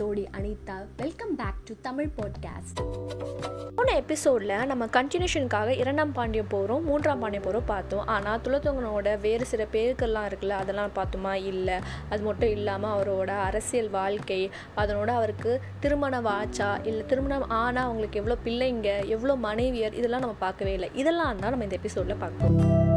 Todi Anitha. Welcome back to Tamil podcast போன எபிசோடில் நம்ம கண்டினியூஷனுக்காக இரண்டாம் பாண்டியம் போகிறோம் மூன்றாம் பாண்டியம் போகிறோம் பார்த்தோம். ஆனால் துளத்தொங்கனோட வேறு சில பேருக்கெல்லாம் இருக்குல்ல அதெல்லாம் பார்த்தோமா? இல்லை. அது மட்டும் இல்லாமல் அவரோட அரசியல் வாழ்க்கை அதனோட அவருக்கு திருமண வாச்சா? இல்லை திருமணம் ஆனால் அவங்களுக்கு எவ்வளோ பிள்ளைங்க எவ்வளோ மனைவியர்? இதெல்லாம் நம்ம பார்க்கவே இல்லை. இதெல்லாம் தான் நம்ம இந்த எபிசோடில் பார்க்கணும்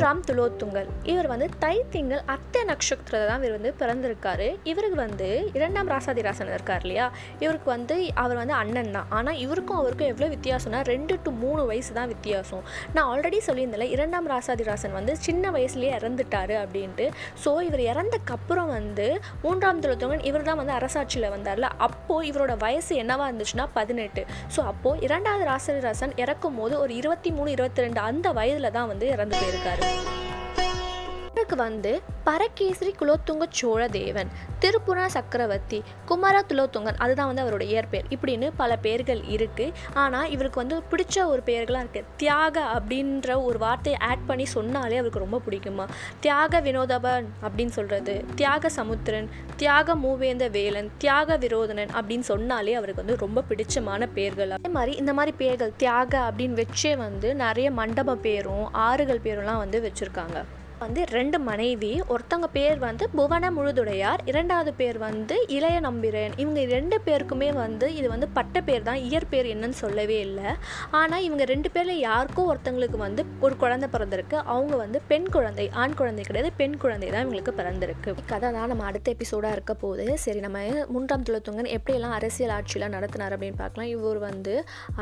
மூன்றாம் துலோத்துங்கல் இவர் வந்து தை திங்கள் அத்தை நட்சத்திரத்தை தான் இவர் வந்து பிறந்திருக்காரு. இவருக்கு வந்து இரண்டாம் ராசாதிராசன் இருக்கார் இல்லையா? இவருக்கு வந்து அவர் வந்து அண்ணன் தான். ஆனால் இவருக்கும் அவருக்கும் எவ்வளோ வித்தியாசம்னா ரெண்டு டு மூணு வயசு தான் வித்தியாசம். நான் ஆல்ரெடி சொல்லியிருந்தேன் இரண்டாம் ராசாதிராசன் வந்து சின்ன வயசுலேயே இறந்துட்டாரு அப்படின்ட்டு. ஸோ இவர் இறந்தக்கப்புறம் வந்து மூன்றாம் துலோத்துங்கன் இவர் தான் வந்து அரசாட்சியில் வந்தார்ல. அப்போது இவரோட வயசு என்னவாக இருந்துச்சுன்னா பதினெட்டு. ஸோ அப்போது இரண்டாவது ராசாதிராசன் இறக்கும் போது ஒரு இருபத்தி மூணு இருபத்தி ரெண்டு அந்த வயதில் தான் வந்து இறந்து போயிருக்காரு. away. இவருக்கு வந்து பரகேசரி குலோத்துங்க சோழ தேவன் திருப்புர சக்கரவர்த்தி குமார துலோத்துங்கன். அதுதான் வந்து அவரோட இயற்பெயர். இப்படின்னு பல பேர்கள் இருக்குது ஆனால் இவருக்கு வந்து பிடிச்ச ஒரு பெயர்களாக இருக்குது தியாக அப்படின்ற ஒரு வார்த்தையை ஆட் பண்ணி சொன்னாலே அவருக்கு ரொம்ப பிடிக்குமா? தியாக வினோதபன் அப்படின்னு சொல்கிறது தியாக சமுத்திரன் தியாக மூவேந்த வேலன் தியாக விரோதனன் அப்படின்னு சொன்னாலே அவருக்கு வந்து ரொம்ப பிடிச்சமான பேர்கள் அதே மாதிரி இந்த மாதிரி பேர்கள் தியாக அப்படின்னு வச்சே வந்து நிறைய மண்டப பேரும் ஆறுகள் பேரும்லாம் வந்து வச்சுருக்காங்க. வந்து ரெண்டு மனைவி ஒருத்தவங்க பேர் வந்து புவன முழுதுடையார் இரண்டாவது பேர் வந்து இளைய நம்பிரன். இவங்க ரெண்டு பேருக்குமே வந்து இது வந்து பட்ட பேர் தான் இயற்பேர் என்னன்னு சொல்லவே இல்லை. ஆனால் இவங்க ரெண்டு பேரில் யாருக்கோ ஒருத்தங்களுக்கு வந்து ஒரு குழந்தை பிறந்திருக்கு. அவங்க வந்து பெண் குழந்தை ஆண் குழந்தை கிடையாது பெண் குழந்தை தான் இவங்களுக்கு பிறந்திருக்கு. கதை தான் நம்ம அடுத்த எபிசோடாக இருக்க போது சரி நம்ம மூன்றாம் துளத்துங்கன் எப்படியெல்லாம் அரசியல் ஆட்சியெலாம் நடத்தினார் அப்படின்னு பார்க்கலாம். இவர் வந்து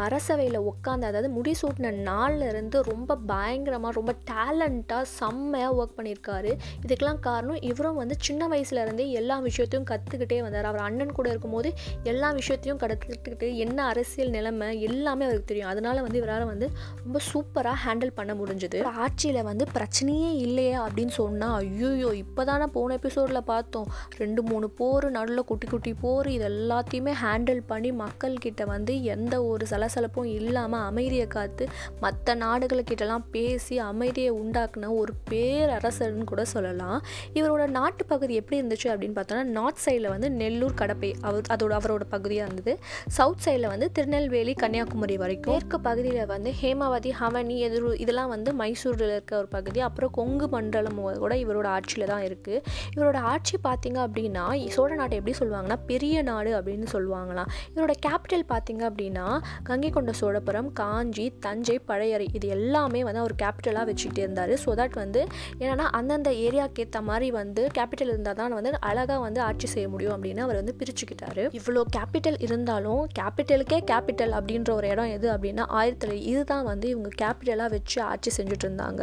அரசவையில் உட்காந்து அதாவது முடிசூட்டின நாளில் இருந்து ரொம்ப பயங்கரமாக ரொம்ப டேலண்ட்டாக செம்மையாக நிறையா ஒர்க் பண்ணியிருக்காரு. இதுக்கெல்லாம் காரணம் இவரும் வந்து சின்ன வயசுலேருந்தே எல்லா விஷயத்தையும் கற்றுக்கிட்டே வந்தார். அவர் அண்ணன் கூட இருக்கும்போது எல்லா விஷயத்தையும் கற்றுக்கிட்டு என்ன அரசியல் நிலைமை எல்லாமே அவருக்கு தெரியும். அதனால் வந்து இவரால் வந்து ரொம்ப சூப்பராக ஹேண்டில் பண்ண முடிஞ்சுது. ஆட்சியில் வந்து பிரச்சனையே இல்லையே அப்படின்னு சொன்னால் ஐயோயோ இப்போ தானே போன எபிசோடில் பார்த்தோம். ரெண்டு மூணு போர் நடுவில் குட்டி குட்டி போர் இது எல்லாத்தையுமே ஹேண்டில் பண்ணி மக்கள்கிட்ட வந்து எந்த ஒரு சலசலப்பும் இல்லாமல் அமைதியை காத்து மற்ற நாடுகளுக்கிட்டலாம் பேசி அமைதியை உண்டாக்குன ஒரு பேர் பேரரசர்னு கூட சொல்லலாம். இவரோட நாட்டு பகுதி எப்படி இருந்துச்சு அப்படின்னு பார்த்தோன்னா நார்த் சைடில் வந்து நெல்லூர் கடப்பை அவர் அதோட அவரோட பகுதியாக இருந்தது. சவுத் சைடில் வந்து திருநெல்வேலி கன்னியாகுமரி வரைக்கும். மேற்கு பகுதியில் வந்து ஹேமாவதி ஹவனி எதிர் இதெல்லாம் வந்து மைசூரில் இருக்க ஒரு பகுதி. அப்புறம் கொங்கு மண்டலம் கூட இவரோட ஆட்சியில் தான் இருக்குது இவரோட ஆட்சி பார்த்திங்க அப்படின்னா சோழ நாட்டை எப்படி சொல்லுவாங்கன்னா பெரிய நாடு அப்படின்னு சொல்லுவாங்களாம். இவரோட கேபிட்டல் பார்த்திங்க அப்படின்னா கங்கை கொண்ட சோழபுரம் காஞ்சி தஞ்சை பழையறை இது எல்லாமே வந்து அவர் கேபிட்டலாக வச்சுக்கிட்டே இருந்தார். ஸோ தட் வந்து ஏன்னா அந்தந்த ஏரியாவுக்கு ஏற்ற மாதிரி வந்து கேபிட்டல் இருந்தால் தான் வந்து அழகாக வந்து ஆட்சி செய்ய முடியும் அப்படின்னு அவர் வந்து பிரிச்சுக்கிட்டாரு. இவ்வளோ கேபிட்டல் இருந்தாலும் கேபிட்டலுக்கே கேபிட்டல் அப்படின்ற ஒரு இடம் எது அப்படின்னா ஆயிரத்தி இதுதான் வந்து இவங்க கேபிட்டலாக வச்சு ஆட்சி செஞ்சுட்டு இருந்தாங்க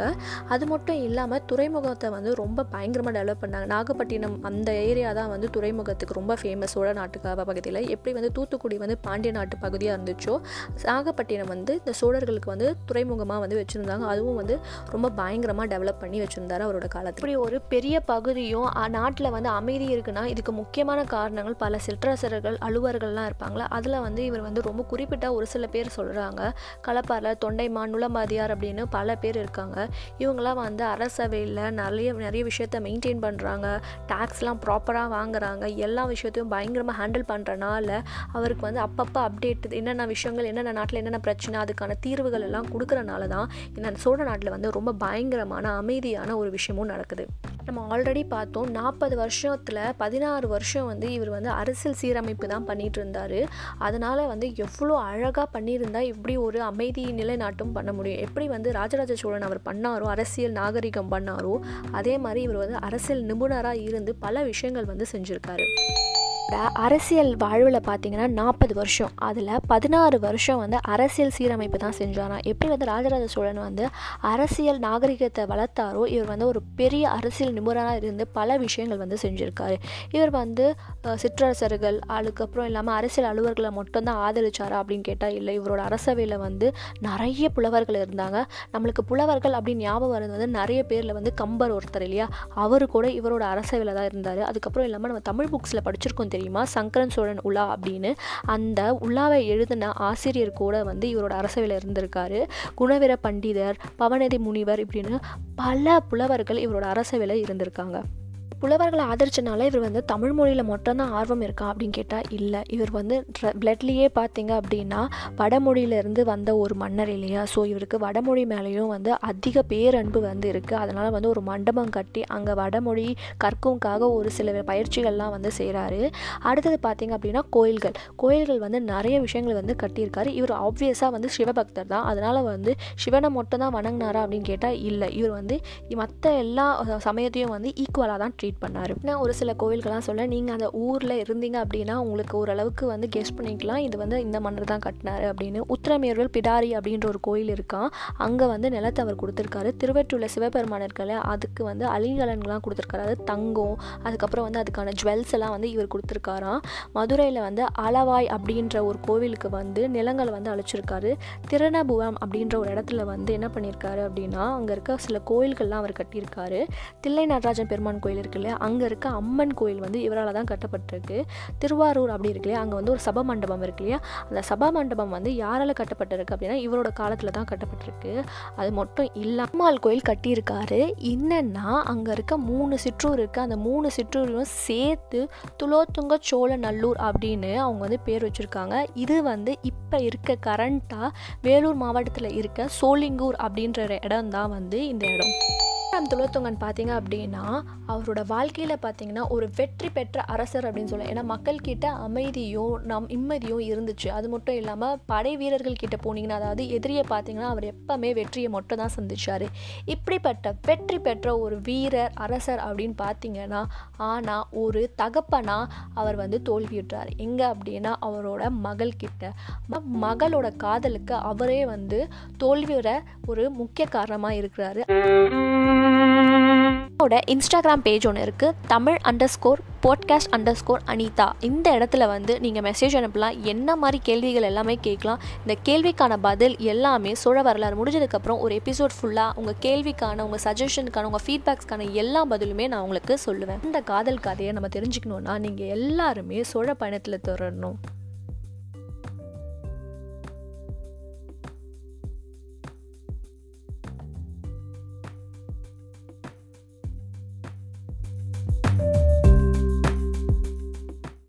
அது மட்டும் இல்லாமல் துறைமுகத்தை வந்து ரொம்ப பயங்கரமாக டெவலப் பண்ணாங்க. நாகப்பட்டினம் அந்த ஏரியா தான் வந்து துறைமுகத்துக்கு ரொம்ப ஃபேமஸ் சோழ நாட்டுக்காக பகுதியில். எப்படி வந்து தூத்துக்குடி வந்து பாண்டிய நாட்டு பகுதியாக இருந்துச்சோ நாகப்பட்டினம் வந்து இந்த சோழர்களுக்கு வந்து துறைமுகமாக வந்து வச்சுருந்தாங்க. அதுவும் வந்து ரொம்ப பயங்கரமாக டெவலப் பண்ணி ஆரம்பிச்சிருந்தார் அவரோட காலத்தில். இப்படி ஒரு பெரிய பகுதியும் நாட்டில் வந்து அமைதி இருக்குன்னா இதுக்கு முக்கியமான காரணங்கள் பல சிற்றரசர்கள் அலுவலர்கள்லாம் இருப்பாங்களா? அதில் வந்து இவர் வந்து ரொம்ப குறிப்பிட்ட ஒரு சில பேர் சொல்கிறாங்க களப்பாரில் தொண்டைமான் நுளமாதியார் அப்படின்னு பல பேர் இருக்காங்க. இவங்களாம் வந்து அரசவையில் நிறைய நிறைய விஷயத்த மெயின்டைன் பண்ணுறாங்க டேக்ஸ்லாம் ப்ராப்பராக வாங்குறாங்க. எல்லா விஷயத்தையும் பயங்கரமாக ஹேண்டில் பண்ணுறனால அவருக்கு வந்து அப்பப்போ அப்டேட் என்னென்ன விஷயங்கள் என்னென்ன நாட்டில் என்னென்ன பிரச்சனை அதுக்கான தீர்வுகள் எல்லாம் கொடுக்குறனால தான் இந்த சோழ நாட்டில் வந்து ரொம்ப பயங்கரமான அமைதியான ஒரு விஷயமும் நடக்குது. நம்ம ஆல்ரெடி பார்த்தோம் நாற்பது வருஷத்தில் பதினாறு வருஷம் வந்து இவர் வந்து அரசியல் சீரமைப்பு தான் பண்ணிகிட்டு இருந்தார். அதனால் வந்து எவ்வளோ அழகாக பண்ணியிருந்தா இப்படி ஒரு அமைதி நிலைநாட்டும் பண்ண முடியும். எப்படி வந்து ராஜராஜ சோழன் அவர் பண்ணாரோ அரசியல் நாகரிகம் பண்ணாரோ அதே மாதிரி இவர் வந்து அரசியல் நிபுணராக இருந்து பல விஷயங்கள் வந்து செஞ்சுருக்காரு. அரசியல் வாழ்வில் பார்த்தீங்கன்னா நாற்பது வருஷம். அதில் பதினாறு வருஷம் வந்து அரசியல் சீரமைப்பு தான் செஞ்சாராம். எப்படி வந்து ராஜராஜ சோழன் வந்து அரசியல் நாகரிகத்தை வளர்த்தாரோ இவர் வந்து ஒரு பெரிய அரசியல் நிபுணராக இருந்து பல விஷயங்கள் வந்து செஞ்சுருக்காரு. இவர் வந்து சிற்றரசர்கள் அதுக்கப்புறம் இல்லாமல் அரசியல் அலுவலர்களை மட்டும்தான் ஆதரிச்சாரா அப்படின்னு கேட்டால் இல்லை. இவரோட அரசவையில் வந்து நிறைய புலவர்கள் இருந்தாங்க. நம்மளுக்கு புலவர்கள் அப்படின்னு ஞாபகம் வருது வந்து நிறைய பேரில் வந்து கம்பர் ஒருத்தர் இல்லையா? அவர் கூட இவரோட அரசவையில் தான் இருந்தார். அதுக்கப்புறம் இல்லாமல் நம்ம தமிழ் புக்ஸில் படிச்சிருக்கோம் தெரியுமா? சங்கரன் சோழன் உலா அப்படின்னு. அந்த உலாவை எழுதின ஆசிரியர் கூட வந்து இவரோட அரசவையில் இருந்திருக்காரு. குணவீர பண்டிதர் பவநதி முனிவர் இப்படின்னு பல புலவர்கள் இவரோட அரசவையில் இருந்திருக்காங்க. புலவர்களை ஆதரிச்சனால இவர் வந்து தமிழ் மொழியில் மட்டும்தான் ஆர்வம் இருக்கா அப்படின்னு கேட்டால் இல்லை. இவர் வந்து பிளட்லேயே பார்த்தீங்க அப்படின்னா வடமொழியிலேருந்து வந்த ஒரு மன்னர் இல்லையா? ஸோ இவருக்கு வடமொழி மேலேயும் வந்து அதிக பேரன்பு வந்து இருக்குது அதனால் வந்து ஒரு மண்டபம் கட்டி அங்கே வடமொழி கற்கும்காக ஒரு சில பயிற்சிகள்லாம் வந்து செய்கிறாரு அடுத்தது பார்த்தீங்க அப்படின்னா கோயில்கள். கோயில்கள் வந்து நிறைய விஷயங்கள் வந்து கட்டியிருக்காரு. இவர் ஆப்வியஸாக வந்து சிவபக்தர் தான். அதனால் வந்து சிவனை மட்டும் தான் வணங்கினாரா அப்படின்னு கேட்டால் இல்லை. இவர் வந்து மற்ற எல்லா சமயத்தையும் வந்து ஈக்குவலாக தான் ட்ரீட் பண்ணார். நான் ஒரு சில கோவில்கள்லாம் சொல்ல நீங்கள் அந்த ஊரில் இருந்தீங்க அப்படின்னா உங்களுக்கு ஓரளவுக்கு வந்து கெஸ் பண்ணிக்கலாம். இது வந்து இந்த மன்னர் தான் கட்டினாரு அப்படின்னு. உத்திரமேரூர் பிடாரி அப்படின்ற ஒரு கோயில் இருக்கான் அங்கே வந்து நிலத்தை அவர் கொடுத்துருக்காரு. திருவெற்றியுள்ள சிவபெருமானர்களை அதுக்கு வந்து அலிங்கலன்கள்லாம் கொடுத்துருக்காரு. அது தங்கம் அதுக்கப்புறம் வந்து அதுக்கான ஜுவல்ஸ் எல்லாம் வந்து இவர் கொடுத்துருக்காராம் மதுரையில் வந்து அளவாய் அப்படின்ற ஒரு கோவிலுக்கு வந்து நிலங்களை வந்து அழைச்சிருக்காரு. திருநபுவம் அப்படின்ற ஒரு இடத்துல வந்து என்ன பண்ணியிருக்காரு அப்படின்னா அங்கே இருக்க சில கோயில்கள்லாம் அவர் கட்டியிருக்காரு. தில்லை நடராஜன் பெருமான் கோயில் இருக்கு இல்லையா? அங்கே இருக்க அம்மன் கோயில் வந்து இவரால் தான் கட்டப்பட்டிருக்கு. திருவாரூர் அப்படி இருக்கு இல்லையா? அங்கே வந்து ஒரு சபா மண்டபம் இருக்கு இல்லையா? அந்த சபா மண்டபம் வந்து யாரால் கட்டப்பட்டிருக்கு அப்படின்னா இவரோட காலத்தில் தான் கட்டப்பட்டிருக்கு. அது மட்டும் இல்லாமல் கோயில் கட்டியிருக்காரு. என்னென்னா அங்கே இருக்க மூணு சிற்றூர் இருக்குது அந்த மூணு சிற்றூரையும் சேர்த்து துலோத்துங்க சோழ நல்லூர் அப்படின்னு அவங்க வந்து பேர் வச்சுருக்காங்க. இது வந்து இப்போ இருக்க கரண்ட்டாக வேலூர் மாவட்டத்தில் இருக்க சோளிங்கூர் அப்படின்ற இடம் தான் வந்து இந்த இடம். பதினெட்டாம் துலோத்துங்கன் பார்த்தீங்க அப்படின்னா அவரோட வாழ்க்கையில் பார்த்தீங்கன்னா ஒரு வெற்றி பெற்ற அரசர் அப்படின்னு சொல்லலாம். ஏன்னா மக்கள்கிட்ட அமைதியும் நம் நிம்மதியும் இருந்துச்சு. அது மட்டும் இல்லாமல் படை வீரர்கள் கிட்ட போனீங்கன்னா அதாவது எதிரியை பார்த்தீங்கன்னா அவர் எப்பவுமே வெற்றியை மட்டும் தான் சந்திச்சார். இப்படிப்பட்ட வெற்றி பெற்ற ஒரு வீரர் அரசர் அப்படின்னு பார்த்தீங்கன்னா ஆனால் ஒரு தகப்பனா அவர் வந்து தோல்வியுற்றார். எங்கே அப்படின்னா அவரோட மகள் கிட்ட ம- மகளோட காதலுக்கு அவரே வந்து தோல்வியுற ஒரு முக்கிய காரணமாக இருக்கிறாரு. என்னோட இன்ஸ்டாகிராம் பேஜ் ஒன்று இருக்குது Tamil underscore podcast underscore Anitha. இந்த இடத்துல வந்து நீங்கள் மெசேஜ் அனுப்பலாம். என்ன மாதிரி கேள்விகள் எல்லாமே கேட்கலாம். இந்த கேள்விக்கான பதில் எல்லாமே சோழ வரலாறு முடிஞ்சதுக்கப்புறம் ஒரு எபிசோட் ஃபுல்லாக உங்கள் கேள்விக்கான உங்கள் சஜஷனுக்கான உங்கள் ஃபீட்பேக்ஸ்க்கான எல்லா பதிலுமே நான் உங்களுக்கு சொல்லுவேன். இந்த காதல் கதையை நம்ம தெரிஞ்சுக்கணுன்னா நீங்கள் எல்லாருமே சோழ பயணத்தில் தொடரணும்.